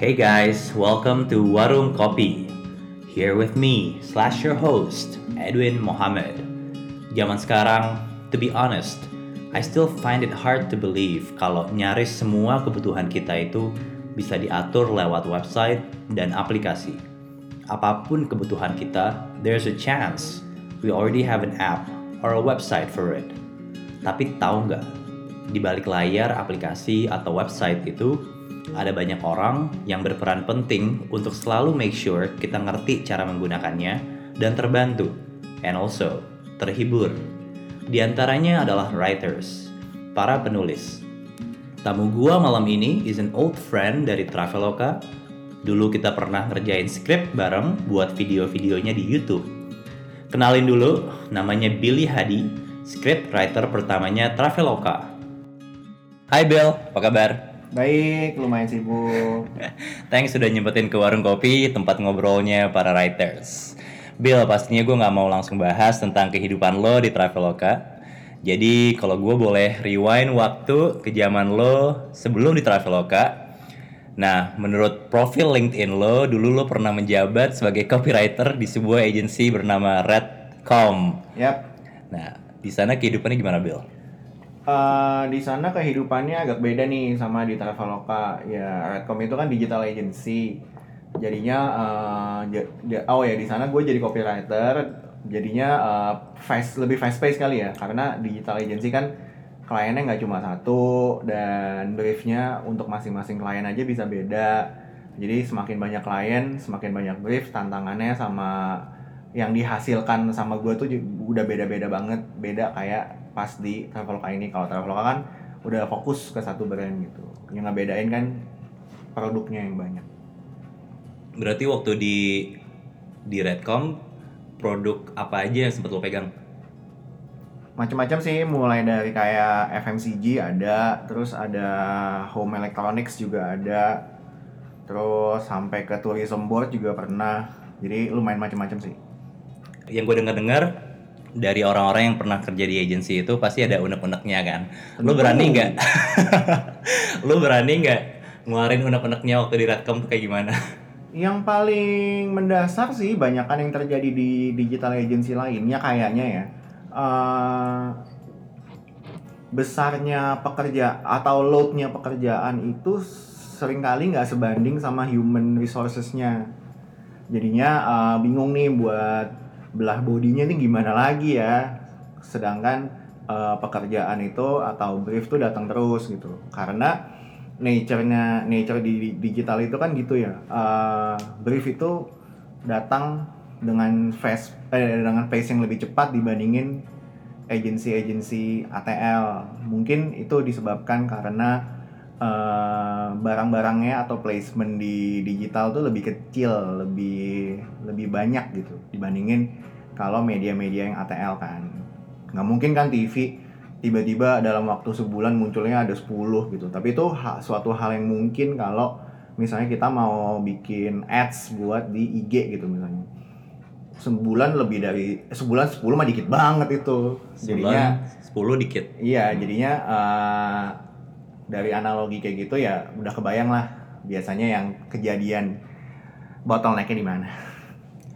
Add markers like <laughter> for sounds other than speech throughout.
Hey guys, welcome to Warung Kopi. Here with me, slash your host, Edwin Mohammed. Zaman sekarang, to be honest, I still find it hard to believe kalau nyaris semua kebutuhan kita itu bisa diatur lewat website dan aplikasi. Apa pun kebutuhan kita, there's a chance we already have an app or a website for it. Tapi tahu nggak, di balik layar aplikasi atau website itu ada banyak orang yang berperan penting untuk selalu make sure kita ngerti cara menggunakannya dan terbantu, and also terhibur. Di antaranya adalah writers, para penulis. Tamu gua malam ini is an old friend dari Traveloka. Dulu kita pernah ngerjain script bareng buat video-videonya di YouTube. Kenalin dulu, namanya Billy Hadi, script writer pertamanya Traveloka. Hai Bill, apa kabar? Baik, lumayan sibuk. Thanks sudah nyempetin ke warung kopi, tempat ngobrolnya para writers. Bill, pastinya gue nggak mau langsung bahas tentang kehidupan lo di Traveloka. Jadi kalau gue boleh rewind waktu ke zaman lo sebelum di Traveloka. Nah, menurut profil LinkedIn lo, dulu lo pernah menjabat sebagai copywriter di sebuah agensi bernama Redcom. Yap. Nah, di sana kehidupannya gimana, Bill? Eh, di sana kehidupannya agak beda nih sama di Traveloka. Ya, Redcom itu kan digital agency. Jadinya ja- ja- oh ya di sana gue jadi copywriter. Jadinya eh, fast lebih fast pace kali ya karena digital agency kan kliennya nggak cuma satu dan briefnya untuk masing-masing klien aja bisa beda. Jadi semakin banyak klien, semakin banyak brief, tantangannya sama yang dihasilkan sama gue tuh udah beda-beda banget beda kayak pas di Traveloka ini. Kalau Traveloka kan udah fokus ke satu brand gitu. Yang ngebedain kan produknya yang banyak. Berarti waktu di di Redcom produk apa aja yang sempat lo pegang? macam-macam sih mulai dari kayak FMCG ada terus ada home electronics juga ada terus sampai ke tourism board juga pernah. Jadi lumayan macam-macam sih. Yang gue dengar-dengar dari orang-orang yang pernah kerja di agensi itu pasti ada unek-uneknya kan. Lo berani nggak? <laughs> lo berani nggak ngeluarin unek-uneknya waktu di Redcom tuh kayak gimana? Yang paling mendasar sih banyakan yang terjadi di digital agency lainnya kayaknya ya. Eh, besarnya pekerja atau loadnya pekerjaan itu sering kali nggak sebanding sama human resourcesnya. Jadinya eh, bingung nih buat belah bodinya nih gimana lagi ya. Sedangkan eh, pekerjaan itu atau brief tuh datang terus gitu. Karena nature-nya nature di di digital itu kan gitu ya. Eh, brief itu datang dengan fast eh, dengan pace yang lebih cepat dibandingin agensi-agensi ATL. Mungkin itu disebabkan karena eh, barang-barangnya atau placement di digital tuh lebih kecil, lebih lebih banyak gitu dibandingin kalau media-media yang ATL kan. Nggak mungkin kan TV tiba-tiba dalam waktu sebulan munculnya ada 10 gitu. Tapi itu ha- suatu hal yang mungkin kalau misalnya kita mau bikin ads buat di IG gitu misalnya. Sebulan lebih dari sebulan 10 mah dikit banget itu. Jadinya Sebulan 10 dikit. Iya, jadinya eh, dari analogi kayak gitu ya udah kebayang lah biasanya yang kejadian bottlenecknya di mana.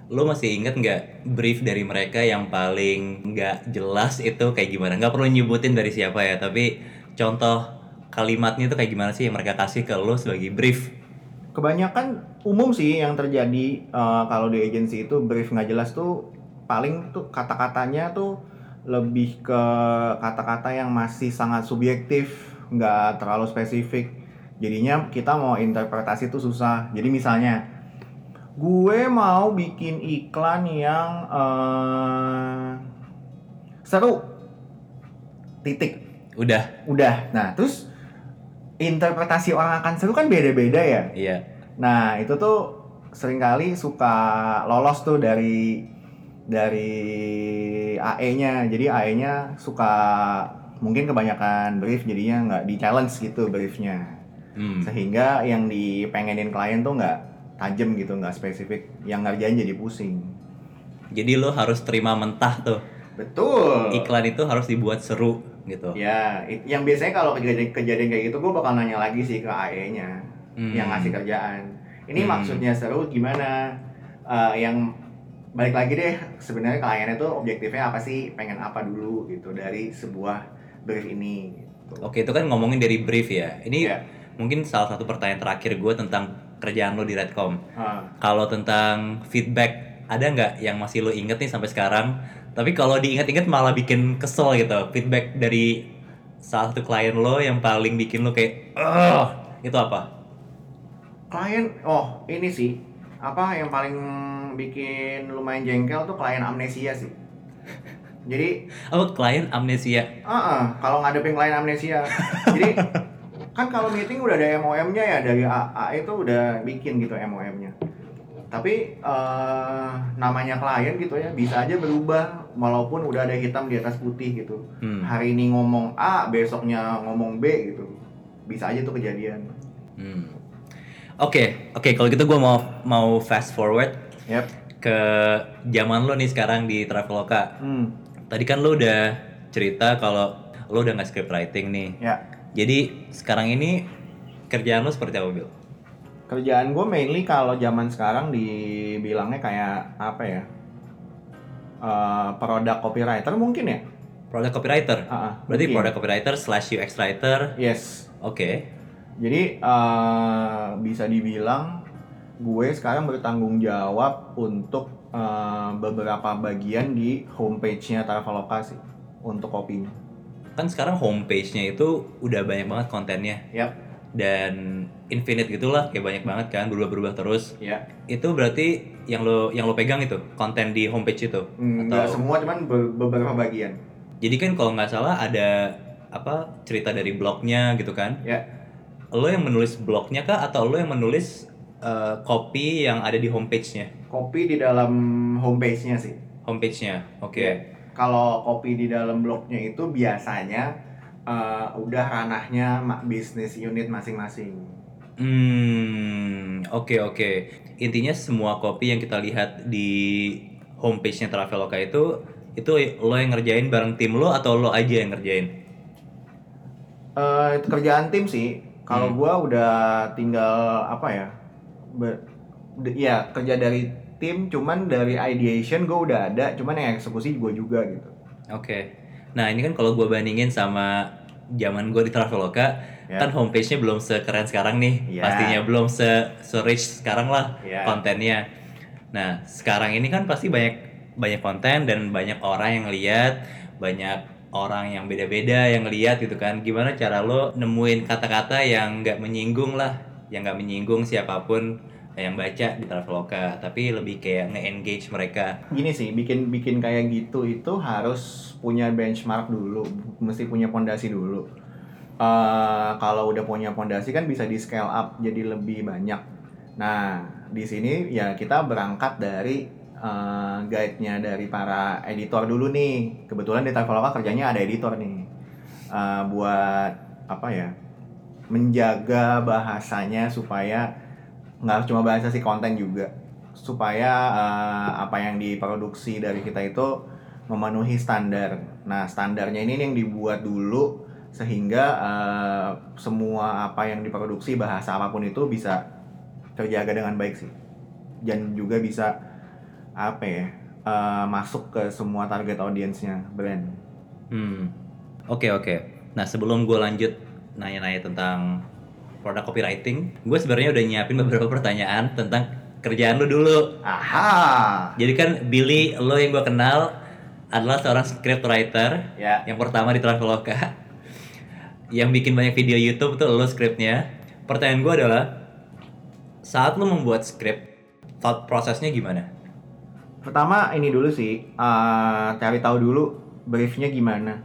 Lo masih inget nggak brief dari mereka yang paling nggak jelas itu kayak gimana? Nggak perlu nyebutin dari siapa ya, tapi contoh kalimatnya itu kayak gimana sih yang mereka kasih ke lo sebagai brief? Kebanyakan umum sih yang terjadi eh, kalau di agensi itu brief nggak jelas tuh paling tuh kata-katanya tuh lebih ke kata-kata yang masih sangat subjektif, nggak terlalu spesifik. Jadinya kita mau interpretasi tuh susah. Jadi misalnya gue mau bikin iklan yang eh, seru titik Udah, udah nah terus interpretasi orang akan seru kan beda-beda ya iya. nah itu tuh sering kali suka lolos tuh dari dari AE-nya jadi AE-nya suka mungkin kebanyakan brief jadinya nggak di challenge gitu briefnya Hmm. sehingga yang dipengenin klien tuh nggak tajam gitu nggak spesifik yang ngerjain jadi pusing Jadi lo harus terima mentah tuh. betul Iklan itu harus dibuat seru gitu. ya yang biasanya kalau kejadian kejadian kayak gitu gue bakal nanya lagi sih ke AE-nya Hmm. yang ngasih kerjaan. Ini Hmm. maksudnya seru gimana? Eh, yang balik lagi deh sebenarnya kliennya tuh objektifnya apa sih? Pengen apa dulu gitu dari sebuah brief ini. Gitu. Oke, itu kan ngomongin dari brief ya. Ini Iya. mungkin salah satu pertanyaan terakhir gue tentang kerjaan lo di Redcom. Kalau tentang feedback, ada nggak yang masih lo inget nih sampai sekarang? Tapi kalau diingat-ingat malah bikin kesel gitu. Feedback dari salah satu klien lo yang paling bikin lo kayak, oh, itu apa? klien oh ini sih apa yang paling bikin lumayan jengkel tuh klien amnesia sih jadi Apa klien amnesia? ah ah, kalau ngadepin klien amnesia jadi <laughs> kan kalau meeting udah ada MOM-nya ya dari AA itu udah bikin gitu MOM-nya tapi eh, namanya klien gitu ya bisa aja berubah walaupun udah ada hitam di atas putih gitu Hmm. hari ini ngomong A besoknya ngomong B gitu bisa aja tuh kejadian Hmm. Oke, oke. Kalau gitu gue mau mau fast forward yep ke zaman lo nih sekarang di Traveloka. hmm Tadi kan lo udah cerita kalau lo udah nggak script writing nih. ya Jadi sekarang ini kerjaan lo seperti apa, Bill? kerjaan gue mainly kalau zaman sekarang dibilangnya kayak apa ya Eh, produk copywriter mungkin ya Product copywriter. Ah, ah, Berarti product copywriter slash UX writer. yes Oke. jadi eh, bisa dibilang gue sekarang bertanggung jawab untuk eh, beberapa bagian di homepage-nya Traveloka sih untuk kopinya. Kan sekarang homepage-nya itu udah banyak banget kontennya. Yap. Dan infinite gitulah kayak banyak banget kan berubah-berubah terus. ya Itu berarti yang lo yang lo pegang itu konten di homepage itu? Nggak semua cuman be- beberapa bagian. Jadi kan kalau nggak salah ada apa cerita dari blognya gitu kan? ya Lo yang menulis blognya kah atau lo yang menulis eh, copy yang ada di homepage-nya? kopi di dalam homepage-nya sih Homepage-nya, oke. Iya. Kalau kopi di dalam blognya itu biasanya eh, udah ranahnya bisnis unit masing-masing. Hmm, oke oke. Intinya semua copy yang kita lihat di homepage-nya Traveloka itu itu lo yang ngerjain bareng tim lo atau lo aja yang ngerjain? Itu kerjaan tim sih. Kalau Hmm. gua udah tinggal apa ya? Be- de- ya kerja dari tim, cuman dari ideation gue udah ada, cuman yang eksekusi gue juga gitu. Oke. Nah ini kan kalau gue bandingin sama zaman gue di Traveloka, Ya. kan homepage-nya belum sekeren sekarang nih, Ya. pastinya belum se se rich sekarang lah Ya. kontennya. Nah sekarang ini kan pasti banyak banyak konten dan banyak orang yang lihat, banyak orang yang beda-beda yang lihat gitu kan. Gimana cara lo nemuin kata-kata yang nggak menyinggung lah, yang nggak menyinggung siapa pun yang baca di Traveloka, tapi lebih kayak nge-engage mereka. Gini sih, bikin bikin kayak gitu itu harus punya benchmark dulu, mesti punya pondasi dulu. Eh, kalau udah punya pondasi kan bisa di scale up jadi lebih banyak. Nah, di sini ya kita berangkat dari eh, guide-nya dari para editor dulu nih. Kebetulan di Traveloka kerjanya ada editor nih. Eh, buat apa ya? Menjaga bahasanya supaya nggak cuma bahasa si konten juga supaya eh, apa yang diproduksi dari kita itu memenuhi standar. Nah, standarnya ini yang dibuat dulu sehingga eh, semua apa yang diproduksi bahasa apa pun itu bisa terjaga dengan baik sih. Dan juga bisa apa ya? eh, masuk ke semua target audiensnya brand. Hmm, oke oke. Nah sebelum gue lanjut nanya-nanya tentang produk copywriting, gue sebenarnya udah nyiapin beberapa pertanyaan tentang kerjaan lu dulu. Aha. Jadi kan Billy, lo yang gue kenal adalah seorang script writer Ya. yang pertama di Traveloka, yang bikin banyak video YouTube tuh lo scriptnya. Pertanyaan gue adalah, saat lo membuat script, thought prosesnya gimana? Pertama ini dulu sih, eh, cari tahu dulu briefnya gimana.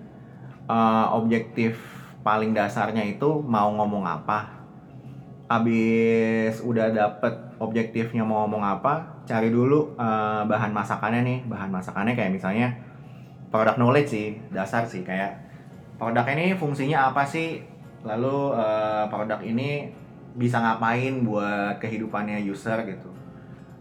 Eh, objektif paling dasarnya itu mau ngomong apa. Abis udah dapet objektifnya mau ngomong apa, cari dulu eh, bahan masakannya nih. Bahan masakannya kayak misalnya product knowledge sih, dasar sih kayak produk ini fungsinya apa sih? Lalu eh, produk ini bisa ngapain buat kehidupannya user gitu.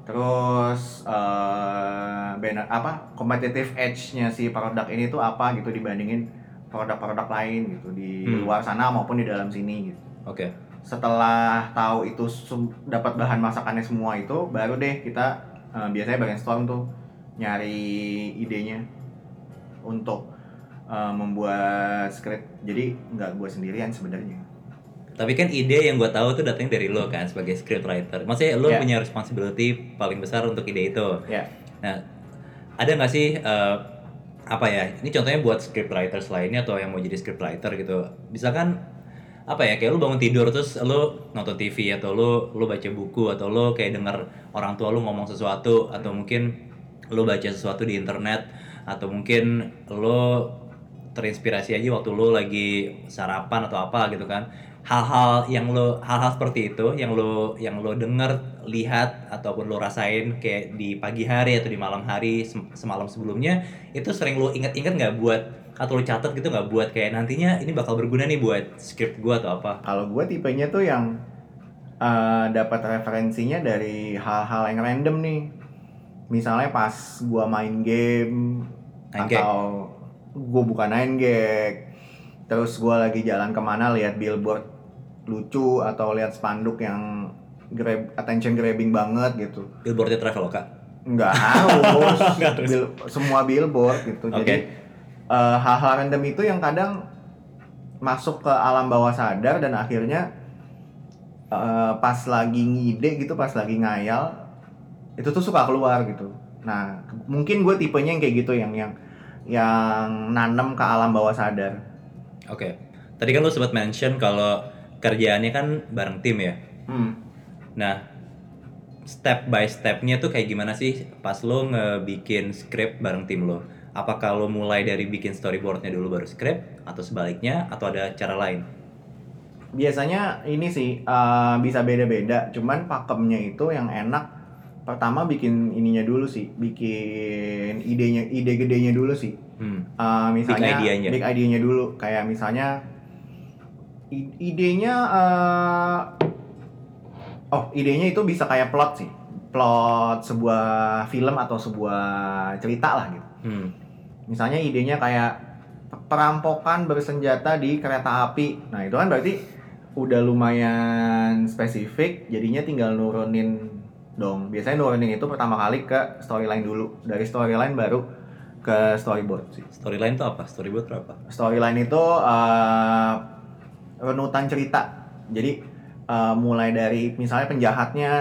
Terus eh banner apa competitive edge-nya si produk ini tuh apa gitu dibandingin produk-produk lain gitu di Hmm. luar sana maupun di dalam sini gitu. Oke. setelah tahu itu dapat bahan masakannya semua itu baru deh kita eh, biasanya brainstorm tuh nyari idenya untuk eh, membuat skrip jadi nggak gue sendirian sebenarnya Tapi kan ide yang gue tahu tuh datangnya dari lo kan sebagai scriptwriter. Maksudnya lo Ya. punya responsibility paling besar untuk ide itu. ya Nah, ada nggak sih eh, apa ya? Ini contohnya buat scriptwriters lainnya atau yang mau jadi scriptwriter gitu. Misalkan apa ya? Kayak lu bangun tidur terus lu nonton TV atau lu lu baca buku atau lu kayak denger orang tua lu ngomong sesuatu atau mungkin lu baca sesuatu di internet atau mungkin lu terinspirasi aja waktu lu lagi sarapan atau apa gitu kan hal-hal yang lo hal-hal seperti itu yang lo yang lo denger lihat ataupun lo rasain kayak di pagi hari atau di malam hari sem- semalam sebelumnya itu sering lo inget-inget nggak buat atau lo catat gitu nggak buat kayak nantinya ini bakal berguna nih buat script gua atau apa? Kalau gue tipenya tuh yang eh, dapat referensinya dari hal-hal yang random nih. Misalnya pas gue main game Nine atau gue bukan main gag terus gue lagi jalan ke mana lihat billboard lucu atau lihat spanduk yang grab attention grabbing banget gitu. Billboardnya Traveloka? Nggak <laughs> harus. Bill- semua billboard gitu. Oke. jadi eh, hal-hal random itu yang kadang masuk ke alam bawah sadar dan akhirnya eh, pas lagi ngide gitu pas lagi ngayal itu tuh suka keluar gitu. Nah mungkin gue tipenya yang kayak gitu yang yang yang nanem ke alam bawah sadar. Oke. Tadi kan lo sempat mention kalau kerjaannya kan bareng tim ya hmm. Nah, step by stepnya tuh kayak gimana sih pas lo ngebikin script bareng tim lo? Apakah lo mulai dari bikin storyboardnya dulu baru script atau sebaliknya atau ada cara lain? biasanya ini sih eh, bisa beda-beda cuman pakemnya itu yang enak pertama bikin ininya dulu sih bikin idenya ide gedenya dulu sih Hmm. Eh, misalnya Big idea-nya. big idea-nya dulu kayak misalnya idenya eh, oh idenya itu bisa kayak plot sih plot sebuah film atau sebuah cerita lah gitu Hmm. misalnya idenya kayak perampokan bersenjata di kereta api nah itu kan berarti udah lumayan spesifik jadinya tinggal nurunin dong biasanya nurunin itu pertama kali ke storyline dulu dari storyline baru ke storyboard sih Storyline tuh apa? Storyboard apa? storyline itu eh, runutan cerita. Jadi eh, mulai dari misalnya penjahatnya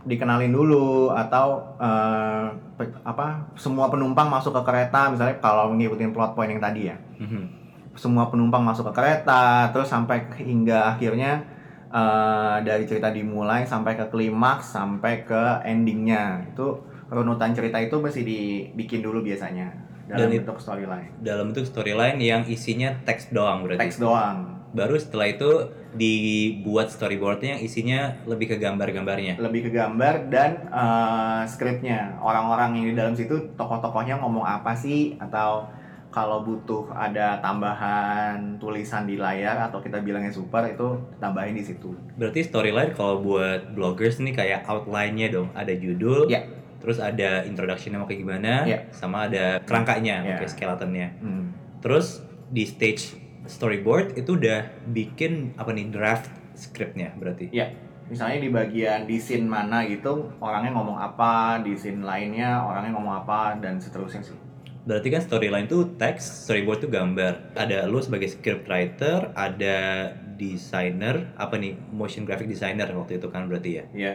dikenalin dulu atau eh, pe- apa semua penumpang masuk ke kereta misalnya kalau ngikutin plot point yang tadi ya. Mhm. semua penumpang masuk ke kereta terus sampai hingga akhirnya eh, dari cerita dimulai sampai ke klimaks sampai ke endingnya. Itu runutan cerita itu mesti dibikin dulu biasanya dalam Dan bentuk storyline. Dalam bentuk storyline yang isinya teks doang berarti. teks doang Baru setelah itu dibuat storyboardnya yang isinya lebih ke gambar-gambarnya. lebih ke gambar dan eh, skripnya orang-orang yang di dalam situ tokoh-tokohnya ngomong apa sih atau kalau butuh ada tambahan tulisan di layar atau kita bilangnya super itu tambahin di situ Berarti storyline kalau buat bloggers nih kayak outline-nya dong. Ada judul, Ya. terus ada introduction-nya mau kayak gimana, Ya. sama ada kerangkanya, Ya. kayak skeletonnya. Hmm. Terus di stage storyboard itu udah bikin apa nih draft scriptnya berarti. Ya, misalnya di bagian di scene mana gitu orangnya ngomong apa, di scene lainnya orangnya ngomong apa dan seterusnya sih. Berarti kan storyline tuh teks, storyboard tuh gambar. Ada lu sebagai scriptwriter, ada designer, apa nih motion graphic designer waktu itu kan berarti ya. Iya.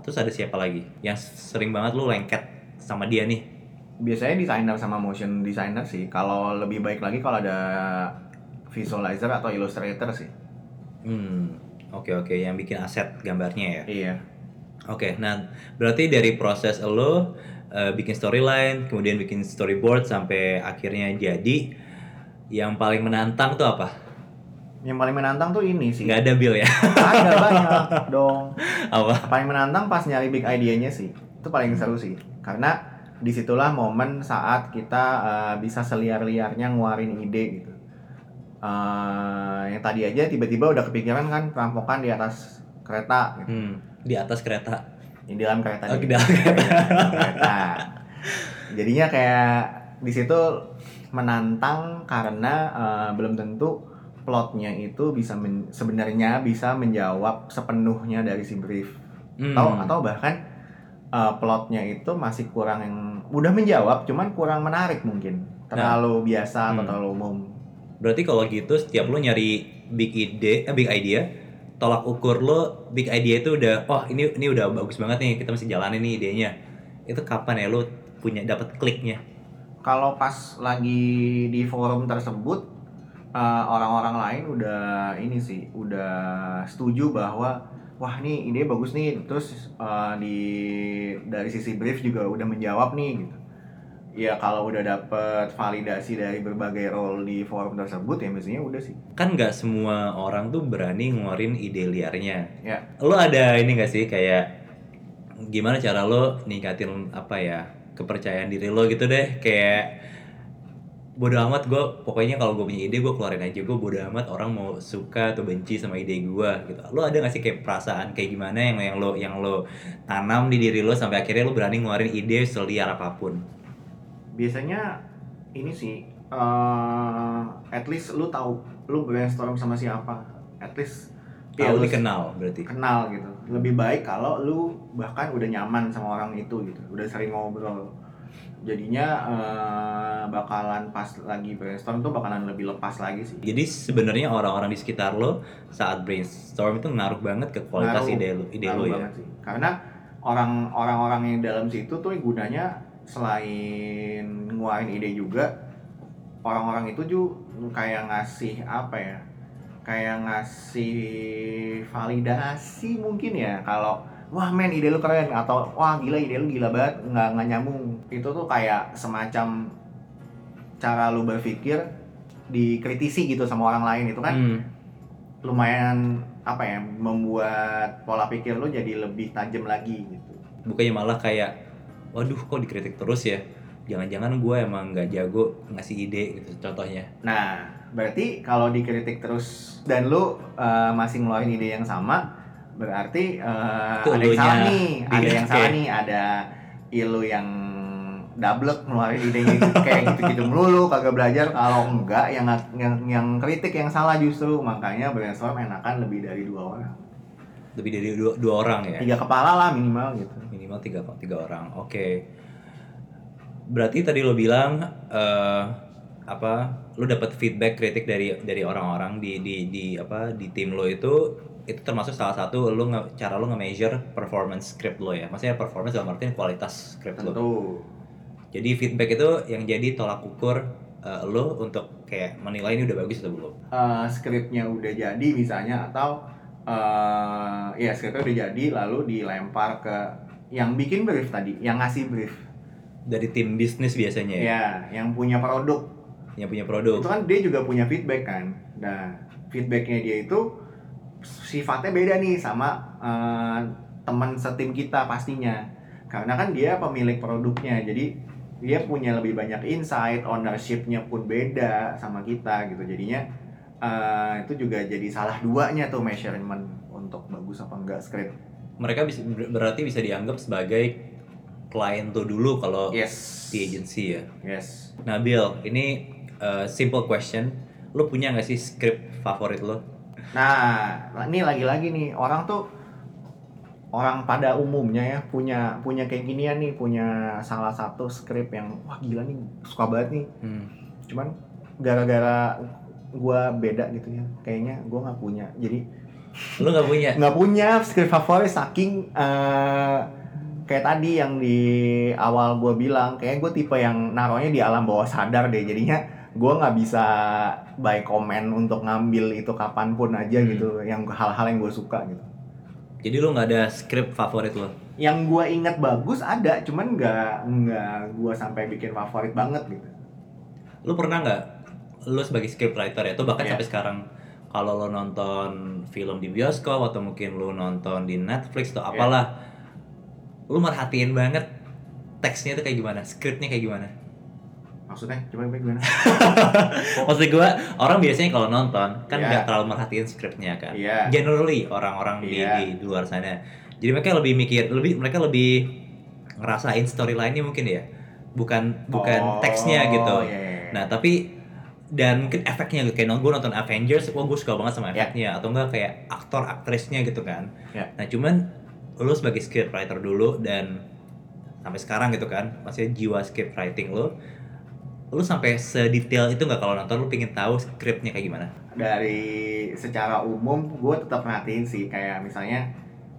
Terus ada siapa lagi? Yang sering banget lu lengket sama dia nih. Biasanya designer sama motion designer sih. Kalau lebih baik lagi kalau ada visualizer atau illustrator sih. Hmm, oke oke, yang bikin aset gambarnya ya. Iya. Oke, nah berarti dari proses lo eh, bikin storyline, kemudian bikin storyboard sampai akhirnya jadi, yang paling menantang tuh apa? Yang paling menantang tuh ini sih. Nggak ada bill ya? Ada banyak dong. <laughs> apa? Paling menantang pas nyari big idea-nya sih. Itu paling seru sih. Karena di situlah momen saat kita eh, bisa seliar-liarnya nguarin ide gitu. Eh, yang tadi aja tiba-tiba udah kepikiran kan perampokan di atas kereta gitu. Hmm, di atas kereta. Di dalam kereta. Oh, di dalam kereta. kereta. Jadinya kayak di situ menantang karena eh, belum tentu plotnya itu bisa men- sebenarnya bisa menjawab sepenuhnya dari si brief Hmm. atau atau bahkan uh, plotnya itu masih kurang yang udah menjawab cuman kurang menarik mungkin terlalu biasa atau Hmm. terlalu umum Berarti kalau gitu setiap lo nyari big ide, eh, big idea, tolak ukur lo big idea itu udah, oh ini ini udah bagus banget nih, kita mesti jalanin nih idenya. Itu kapan ya lo punya dapat kliknya? kalau pas lagi di forum tersebut uh, orang-orang lain udah ini sih udah setuju bahwa wah nih ide bagus nih. Terus uh, di dari sisi brief juga udah menjawab nih gitu. Ya kalau udah dapet validasi dari berbagai role di forum tersebut ya biasanya udah sih. Kan nggak semua orang tuh berani ngeluarin ide liarnya. ya. Lo ada ini gak sih kayak gimana cara lo ningkatin apa ya kepercayaan diri lo gitu deh? Kayak bodo amat gue pokoknya kalau gue punya ide gue keluarin aja. Gue bodo amat orang mau suka atau benci sama ide gue gitu. Lo ada gak sih kayak perasaan kayak gimana yang yang lo yang lo tanam di diri lo sampai akhirnya lo berani ngeluarin ide seliar apa pun? Biasanya ini sih uh, at least lu tahu lu brainstorm sama siapa. At least ya lu dikenal berarti. kenal gitu. Lebih baik kalau lu bahkan udah nyaman sama orang itu gitu udah sering ngobrol jadinya eh, bakalan pas lagi brainstorm tuh bakalan lebih lepas lagi sih jadi sebenarnya orang-orang di sekitar lo saat brainstorm itu ngaruh banget ke kualitas Ngaruh. ide lo ide lo ya sih. karena orang orang-orang yang dalam situ tuh gunanya selain nguarin ide juga orang-orang itu juga kayak ngasih apa ya kayak ngasih validasi mungkin ya kalau wah men ide lu keren. Atau wah gila ide lu gila banget. Nggak nggak nyambung. Itu tuh kayak semacam cara lu berpikir dikritisi gitu sama orang lain. Itu kan Hmm. lumayan apa ya membuat pola pikir lu jadi lebih tajam lagi gitu. Bukannya malah kayak waduh kok dikritik terus ya? Jangan-jangan gue emang nggak jago ngasih ide gitu contohnya. Nah berarti kalau dikritik terus dan lu uh, masih ngeluarin ide yang sama berarti uh, ada yang salah nih ada yang salah nih ada ilu yang double ngeluarin idenya gitu, <laughs> kayak gitu-gitu melulu kagak belajar. Kalau enggak yang yang yang kritik yang salah justru. Makanya brainstorm enakan lebih dari dua orang. Lebih dari dua, dua orang ya? Tiga kepala lah minimal gitu. Minimal tiga tiga orang. Oke. Berarti tadi lo bilang eh, apa lo dapat feedback kritik dari dari orang-orang di di di apa di tim lo itu itu termasuk salah satu lo nge, cara lo nge-measure performance script lo ya. Maksudnya performance dalam artian kualitas script lo tentu. Jadi feedback itu yang jadi tolak ukur eh, lo untuk kayak menilai ini udah bagus atau belum. Eh, skripnya udah jadi misalnya atau eh ya skripnya udah jadi lalu dilempar ke yang bikin brief tadi, yang ngasih brief, dari tim bisnis biasanya ya, ya yang punya produk. Yang punya produk. Itu kan dia juga punya feedback kan. Nah feedbacknya dia itu sifatnya beda nih sama eh, teman setim kita pastinya, karena kan dia pemilik produknya, jadi dia punya lebih banyak insight, ownershipnya pun beda sama kita gitu, jadinya eh, itu juga jadi salah duanya tuh measurement untuk bagus apa enggak script. mereka bisa ber- berarti bisa dianggap sebagai klien tuh dulu kalau Yes. di agency ya. Yes. Bill, ini uh, simple question, lo punya nggak sih script favorit lo? Nah, ini lagi-lagi nih orang tuh orang pada umumnya ya punya punya kayak ginian nih, punya salah satu script yang wah gila nih suka banget nih. Hmm. Cuman gara-gara gua beda gitu ya, kayaknya gua nggak punya. Jadi Lo nggak punya? nggak punya script favorit saking eh, kayak tadi yang di awal gua bilang, kayak gue tipe yang naruhnya di alam bawah sadar deh. Jadinya gua nggak bisa by comment untuk ngambil itu kapan pun aja Hmm. gitu, yang hal-hal yang gue suka gitu. Jadi lo nggak ada script favorit lo? Yang gua ingat bagus ada, cuman nggak nggak gua sampai bikin favorit banget gitu. Lo pernah nggak? Lo sebagai script writer ya, atau bahkan Iya. sampai sekarang kalau lo nonton film di bioskop atau mungkin lo nonton di Netflix atau Iya. apalah, lo merhatiin banget teksnya itu kayak gimana, scriptnya kayak gimana? Maksudnya, coba gimana? <laughs> Maksud gue orang biasanya kalau nonton kan Iya. nggak terlalu merhatiin skripnya kan. Iya. Generally orang-orang di, Iya. di luar sana. Jadi mereka lebih mikir, lebih mereka lebih ngerasain storyline-nya mungkin ya. Bukan bukan Oh, teksnya gitu. iya, iya. Nah, tapi dan mungkin efeknya gitu kayak gue nonton Avengers wah gue suka banget sama Ya. efeknya atau enggak kayak aktor aktrisnya gitu kan Ya. nah cuman lu sebagai scriptwriter dulu dan sampai sekarang gitu kan masih jiwa script writing lu lu sampai sedetail itu nggak kalau nonton? Lu pengen tahu skripnya kayak gimana? Dari secara umum gue tetap perhatiin sih. Kayak misalnya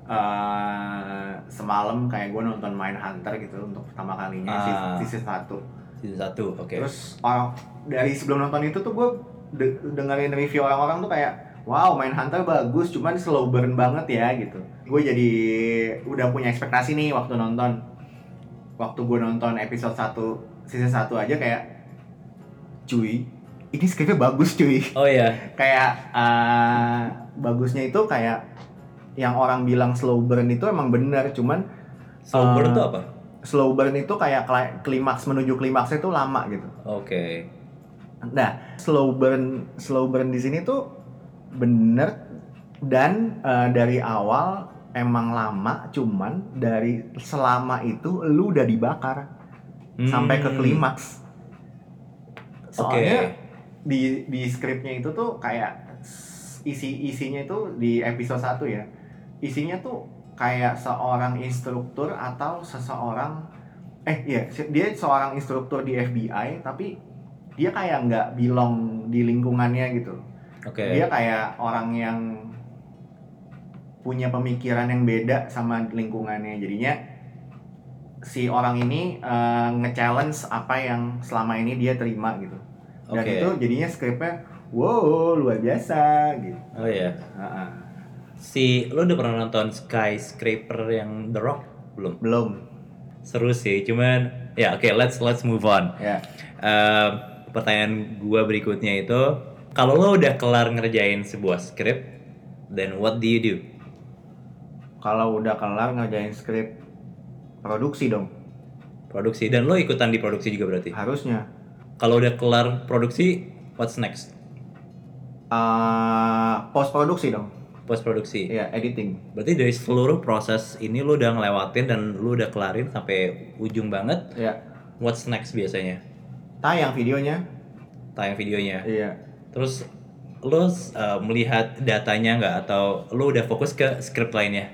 eh semalam kayak gue nonton Mindhunter gitu untuk pertama kalinya Ah. season, 1 season satu oke. Terus orang dari sebelum nonton itu tuh gue de- dengerin review orang-orang tuh kayak wow Mindhunter bagus cuman slow burn banget ya gitu. Gue jadi udah punya ekspektasi nih waktu nonton. Waktu gue nonton episode 1 season 1 aja kayak cuy. Ini skripnya bagus cuy. Oh ya <laughs> kayak eh, bagusnya itu kayak yang orang bilang slow burn itu emang bener cuman slow burn Eh, tuh apa? slow burn itu kayak kli- klimaks menuju klimaksnya itu lama gitu. Oke. Nah slow burn slow burn di sini tuh bener dan eh, dari awal emang lama cuman dari selama itu lu udah dibakar. Sampai ke Hmm, klimaks oke. soalnya di di skripnya itu tuh kayak isi isinya itu di episode 1 ya. Isinya tuh kayak seorang instruktur atau seseorang eh iya dia seorang instruktur di FBI tapi dia kayak nggak belong di lingkungannya gitu. Oke. Dia kayak orang yang punya pemikiran yang beda sama lingkungannya. Jadinya si orang ini eh, nge-challenge apa yang selama ini dia terima gitu dan itu jadinya skripnya wow luar biasa gitu. Oh ya si lu udah pernah nonton skyscraper yang The Rock? Belum? Belum. Seru sih cuman ya oke let's let's move on. Ya. Eh, pertanyaan gua berikutnya itu kalau lo udah kelar ngerjain sebuah skrip then what do you do? Kalau udah kelar ngerjain skrip produksi dong. Produksi dan lo ikutan di produksi juga berarti? Harusnya kalau udah kelar produksi what's next? Post produksi dong. Post produksi ya editing. Berarti dari seluruh proses ini lo udah ngelewatin dan lo udah kelarin sampai ujung banget. Ya what's next biasanya? Tayang videonya. Tayang videonya? Iya. Terus lo uh, melihat datanya nggak? Atau lo udah fokus ke script lainnya?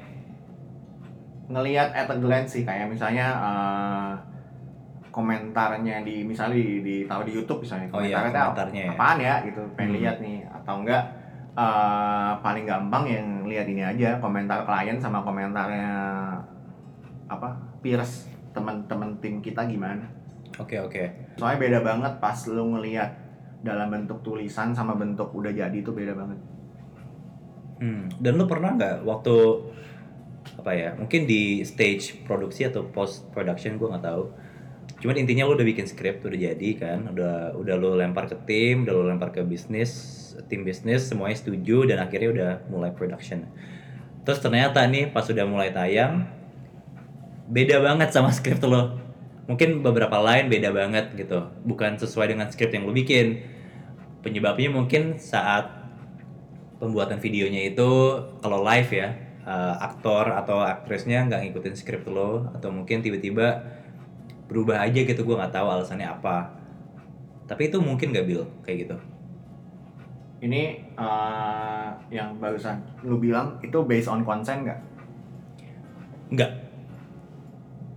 Ngelihat at a glance sih kayak misalnya eh, komentarnya di misalnya di, di taruh di YouTube misalnya Oh iya, komentarnya tuh komentarnya ya. apaan ya gitu pengen Hmm. lihat nih atau enggak eh, paling gampang yang lihat ini aja komentar klien sama komentarnya apa peers teman-teman tim kita gimana oke oke soalnya beda banget pas lu ngelihat dalam bentuk tulisan sama bentuk udah jadi itu beda banget Hmm, dan lu pernah nggak waktu apa ya? Mungkin di stage produksi atau post production gue nggak tahu. Cuman intinya lu udah bikin script udah jadi kan, udah udah lu lempar ke tim, udah lu lempar ke bisnis, tim bisnis semuanya setuju dan akhirnya udah mulai production. Terus ternyata nih pas udah mulai tayang beda banget sama script lo. Mungkin beberapa line beda banget gitu, bukan sesuai dengan script yang lu bikin. Penyebabnya mungkin saat pembuatan videonya itu kalau live ya eh, aktor atau aktrisnya nggak ngikutin skrip lo atau mungkin tiba-tiba berubah aja gitu gue nggak tahu alasannya apa. Tapi itu mungkin gak Bill kayak gitu. Ini eh, yang barusan lu bilang itu based on consent nggak? Nggak.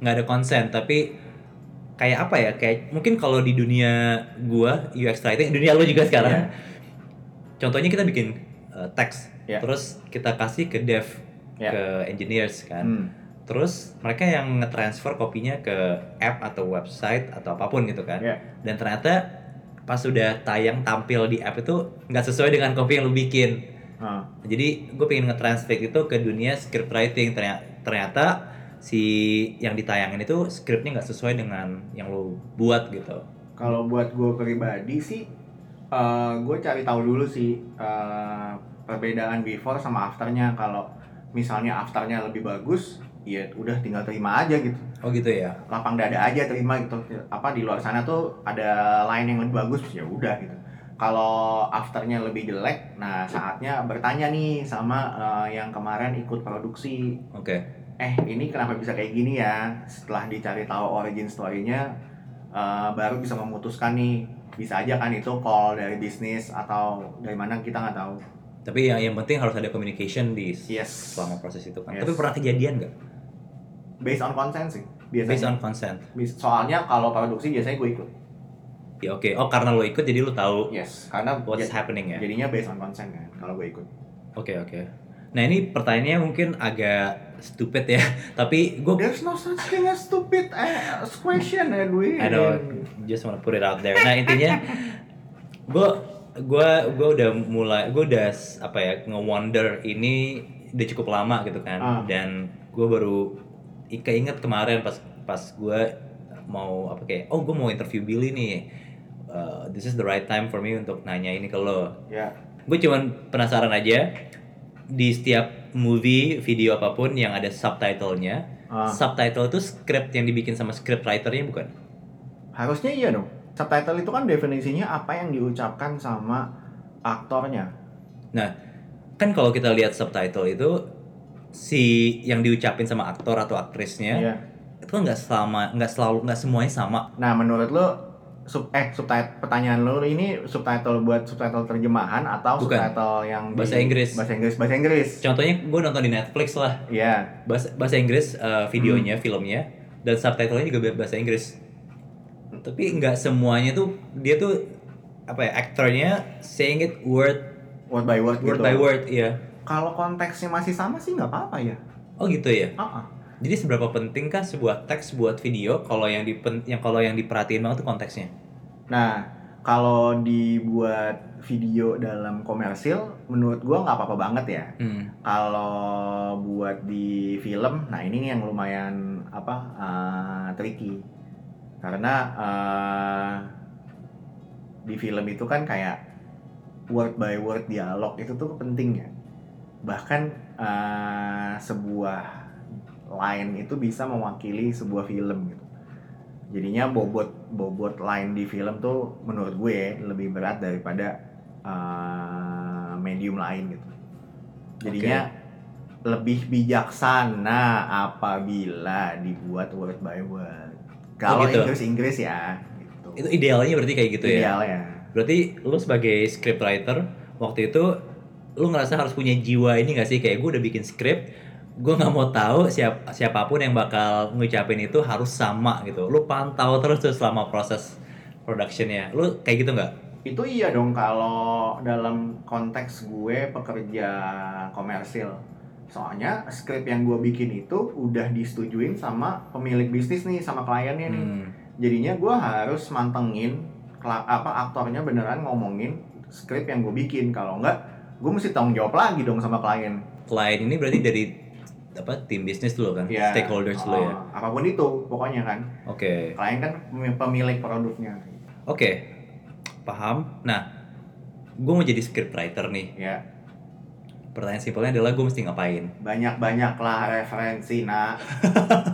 Nggak ada konsen tapi kayak apa ya? Kayak mungkin kalau di dunia gua UX writing dunia lo juga sekarang. Iya. contohnya kita bikin uh, teks. Iya. terus kita kasih ke dev Iya. ke engineers kan. Hmm. Terus mereka yang nge-transfer kopinya ke app atau website atau apa pun gitu kan Iya. dan ternyata pas sudah tayang tampil di app itu nggak sesuai dengan kopi yang lu bikin Ah. jadi gue pengen nge-translate itu ke dunia script writing ternyata, ternyata si yang ditayangin itu skripnya nggak sesuai dengan yang lo buat gitu Kalau buat gue pribadi sih, gue cari tahu dulu sih eh, perbedaan before sama afternya. Kalau misalnya afternya lebih bagus, ya udah tinggal terima aja gitu. oh gitu ya Lapang dada aja terima gitu. Apa di luar sana tuh ada line yang lebih bagus, ya udah gitu. Kalau afternya lebih jelek, nah saatnya bertanya nih sama eh, yang kemarin ikut produksi oke eh ini kenapa bisa kayak gini ya setelah dicari tahu origin story-nya eh, baru bisa memutuskan nih bisa aja kan itu call dari bisnis atau dari mana kita nggak tahu Tapi yang yang penting harus ada communication di Yes. selama proses itu kan. Yes. Tapi pernah kejadian nggak? Based on consent sih biasanya Based on consent. Soalnya kalau produksi biasanya gue ikut Ya oke. Oh karena lo ikut jadi lo tahu yes karena what's happening ya. jadinya based on consent kan kalau gue ikut Oke oke. Nah ini pertanyaannya mungkin agak stupid ya. <laughs> Tapi gue there's no such thing as stupid eh, question Edwin I don't just wanna put it out there. Nah intinya gue gue gue udah mulai gue udah apa ya nge-wonder ini udah cukup lama gitu kan Ah. dan gue baru keinget kemarin pas pas gue mau apa kayak oh gue mau interview Billy nih. Uh, this is the right time for me untuk nanya ini ke lo. Ya. Gue cuman penasaran aja di setiap movie video apa pun yang ada subtitlenya Ah. subtitle itu script yang dibikin sama script writernya bukan? Harusnya iya dong. Subtitle itu kan definisinya apa yang diucapkan sama aktornya. Nah, kan kalau kita lihat subtitle itu si yang diucapin sama aktor atau aktrisnya Iya. itu nggak selama nggak selalu nggak semuanya sama. Nah, menurut lo sub eh subtitle pertanyaan lo ini subtitle buat subtitle terjemahan atau Bukan. subtitle yang di- Bahasa Inggris. Bahasa Inggris, bahasa Inggris. Contohnya gue nonton di Netflix lah Iya. bahasa bahasa Inggris uh, videonya filmnya dan subtitlenya juga bahasa Inggris. Tapi nggak semuanya tuh dia tuh apa ya aktornya saying it word Word by word, word gitu. by word iya. Kalau konteksnya masih sama sih nggak apa-apa ya. Oh gitu ya. Ah, ah. Jadi seberapa pentingkah sebuah teks buat video kalau yang dipen yang kalau yang diperhatiin banget tuh konteksnya? Nah, kalau dibuat video dalam komersil, menurut gua nggak apa-apa banget ya. Hmm. Kalau buat di film, nah ini nih yang lumayan apa uh, tricky, karena uh, di film itu kan kayak word by word dialog itu tuh penting ya. Bahkan uh, sebuah line itu bisa mewakili sebuah film gitu. Jadinya bobot bobot line di film tuh menurut gue lebih berat daripada uh, medium lain gitu. Jadinya lebih bijaksana apabila dibuat word by word. Kalau gitu. Inggris Inggris ya, gitu. Itu idealnya berarti kayak gitu ya. idealnya. Berarti lu sebagai scriptwriter waktu itu lu ngerasa harus punya jiwa ini gak sih kayak gue udah bikin script, gue nggak mau tahu siap siapa pun yang bakal ngucapin itu harus sama gitu. Lu pantau terus tuh selama proses productionnya. Lu kayak gitu nggak? Itu iya dong kalau dalam konteks gue pekerja komersil. Soalnya skrip yang gue bikin itu udah disetujuin sama pemilik bisnis nih, sama kliennya nih. Hmm. Jadinya gue harus mantengin apa aktornya beneran ngomongin skrip yang gue bikin. Kalau enggak, gue mesti tanggung jawab lagi dong sama klien. Klien ini berarti dari apa tim bisnis dulu kan, Ya, stakeholders dulu ya. oh, apa pun itu, pokoknya kan. Oke. Klien kan pemi- pemilik produknya. Oke, paham. Nah, gue mau jadi scriptwriter nih. Ya, Pertanyaan simpelnya adalah gue mesti ngapain? banyak-banyaklah referensi, nak.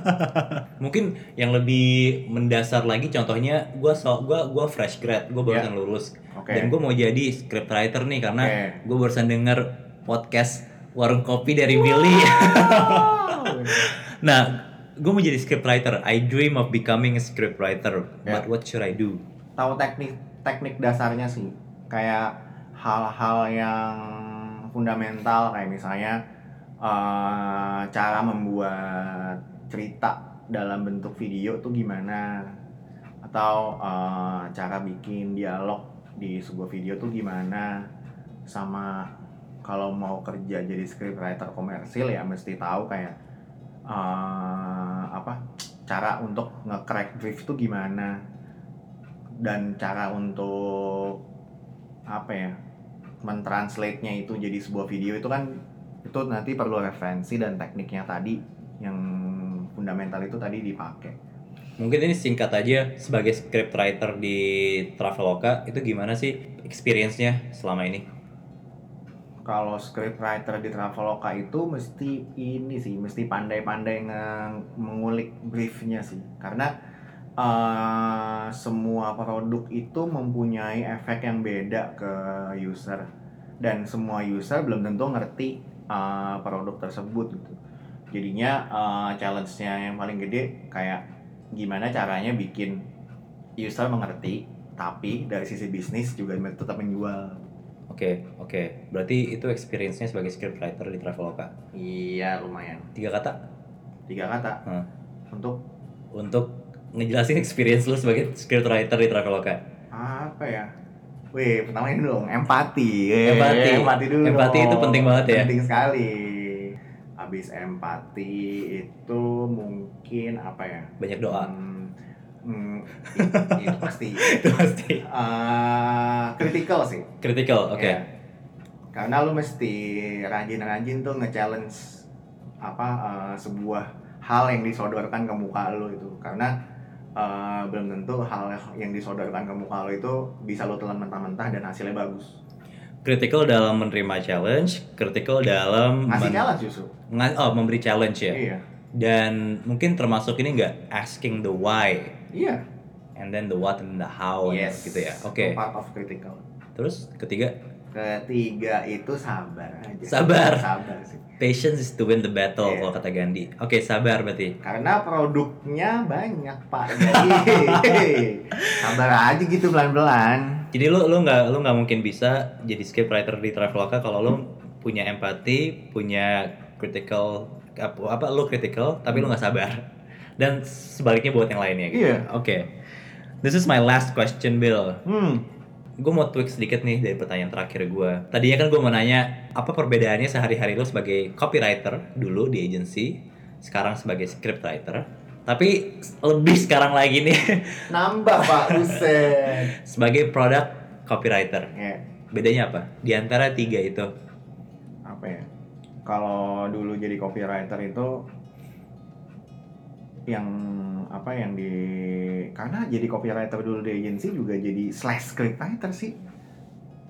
<laughs> Mungkin yang lebih mendasar lagi contohnya gue so, gua gua fresh grad, gue barusan lulus Oke. dan gue mau jadi scriptwriter nih karena Oke. gue barusan denger podcast warung kopi dari Billy. <laughs> nah, gue mau jadi scriptwriter. I dream of becoming a scriptwriter, but Ya. what should I do? tahu teknik teknik dasarnya sih kayak hal-hal yang fundamental kayak misalnya eh, cara membuat cerita dalam bentuk video tuh gimana? Atau eh, cara bikin dialog di sebuah video tuh gimana? Sama kalau mau kerja jadi scriptwriter komersil ya mesti tahu kayak eh, apa cara untuk nge-crack brief tuh gimana? Dan cara untuk apa ya mentranslate-nya itu jadi sebuah video itu kan itu nanti perlu referensi dan tekniknya tadi yang fundamental itu tadi dipakai. Mungkin ini singkat aja sebagai scriptwriter di Traveloka itu gimana sih experience-nya selama ini? Kalau scriptwriter di Traveloka itu mesti ini sih, mesti pandai-pandai nge- mengulik briefnya sih, karena eh, semua produk itu mempunyai efek yang beda ke user dan semua user belum tentu ngerti eh, produk tersebut gitu. Jadinya eh, challenge-nya yang paling gede kayak gimana caranya bikin user mengerti tapi dari sisi bisnis juga tetap menjual Oke, oke. Berarti itu experience-nya sebagai scriptwriter di Traveloka. iya lumayan Tiga kata tiga kata Hmm. untuk untuk ngejelasin experience lu sebagai scriptwriter di Traveloka. apa ya Wih, pertama ini dong, empati. Eh, Empati. empati dulu. Empati dong. itu penting banget ya? Penting sekali. Habis empati itu mungkin apa ya? Banyak doa. Hmm, hmm, i- <laughs> itu pasti. itu pasti. Eh, critical sih. Critical, oke. Ya. Karena lu mesti rajin-rajin tuh nge-challenge apa eh, sebuah hal yang disodorkan ke muka lu itu. Karena eh, belum tentu hal yang disodorkan ke muka lu itu bisa lu telan mentah-mentah dan hasilnya bagus. Critical dalam menerima challenge, critical dalam Ngasih challenge justru. oh, memberi challenge ya. Iya. Dan mungkin termasuk ini nggak asking the why Iya. and then the what and the how yes. gitu ya. Oke. Itu Part of critical. Terus ketiga, Ketiga itu sabar aja. Sabar. Sabar sih. patience is to win the battle Iya. kalau kata Gandhi. Oke, sabar berarti. Karena produknya banyak pak, jadi <laughs> sabar aja gitu pelan-pelan. Jadi lu lu nggak lu nggak mungkin bisa jadi scriptwriter di Traveloka kalau lu punya empati, punya critical apa, apa lu critical tapi lu nggak sabar. Dan sebaliknya buat yang lainnya gitu. Iya. Oke. This is my last question, Bill. Hmm. Gue mau tweak sedikit nih dari pertanyaan terakhir gue. Tadinya kan gue mau nanya apa perbedaannya sehari-hari lu sebagai copywriter dulu di agency, sekarang sebagai scriptwriter. Tapi lebih sekarang lagi nih <laughs> Nambah pak, buset. sebagai product copywriter. Ya, Bedanya apa? Di antara tiga itu. apa ya? Kalau dulu jadi copywriter itu yang apa yang di karena jadi copywriter dulu di agency juga jadi slash scriptwriter sih.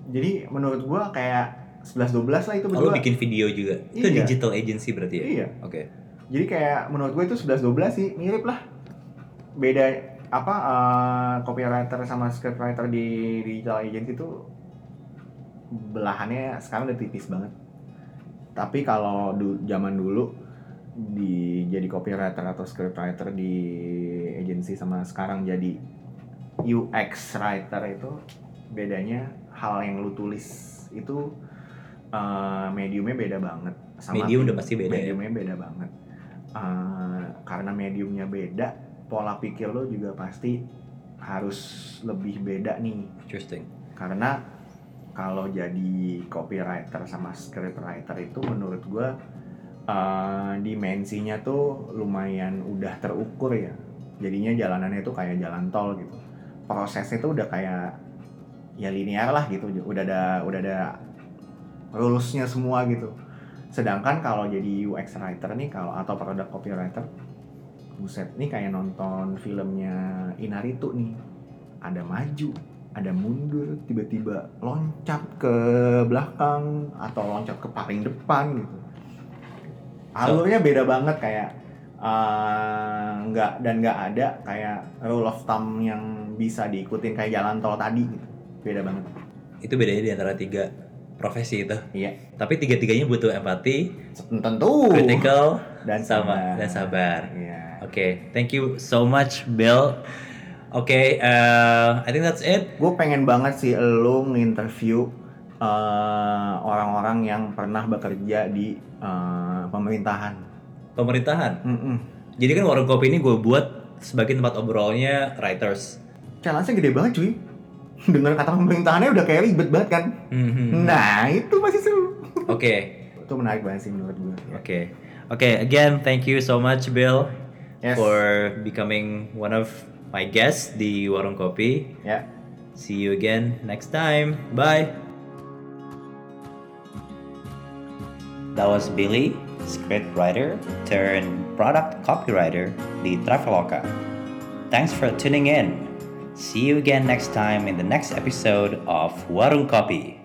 Jadi menurut gua kayak 11 12 lah itu Oh, lu berdua. bikin video juga. Itu Iya. digital agency berarti ya? Iya. Oke. Jadi kayak menurut gue itu 11 12 sih, mirip lah. Beda apa eh, copywriter sama scriptwriter di digital agency itu belahannya sekarang udah tipis banget. Tapi kalau du- zaman dulu di jadi copywriter atau scriptwriter di agency sama sekarang jadi UX writer itu bedanya hal yang lu tulis itu eh, mediumnya beda banget. Medium udah pasti beda ya? mediumnya beda banget. Eh, karena mediumnya beda, pola pikir lo juga pasti harus lebih beda nih. Interesting. Karena kalau jadi copywriter sama scriptwriter itu menurut gua eh, dimensinya tuh lumayan udah terukur ya. Jadinya jalanannya tuh kayak jalan tol gitu. Prosesnya tuh udah kayak ya linear lah gitu. Udah ada udah ada rulesnya semua gitu. Sedangkan kalau jadi UX writer nih kalau atau product copywriter buset nih kayak nonton filmnya Inaritu nih. Ada maju, ada mundur, tiba-tiba loncat ke belakang atau loncat ke paling depan gitu. Alurnya beda banget kayak nggak dan nggak ada kayak rule of thumb yang bisa diikutin kayak jalan tol tadi gitu. Beda banget. Itu bedanya di antara tiga profesi itu. Iya. Tapi tiga-tiganya butuh empati, Tentu. critical, dan sama sabar. dan sabar. Iya. Oke, thank you so much, Bill. Oke, eh, I think that's it. Gue pengen banget sih lo nginterview eh, orang-orang yang pernah bekerja di eh, pemerintahan. Pemerintahan. Mm-mm. Jadi kan warung kopi ini gue buat sebagai tempat obrolnya writers. Challenge-nya gede banget cuy. Dengan kata pemerintahannya udah kayak ribet banget kan. Mhm. Nah itu masih seru. Oke, Itu menarik banget sih menurut gue. oke, oke. Again, thank you so much, Bill, Yes. for becoming one of my guests di warung kopi. Ya. See you again next time. Bye. That was Billy, scriptwriter turned product copywriter the Traveloka. Thanks for tuning in. See you again next time in the next episode of Warung Kopi.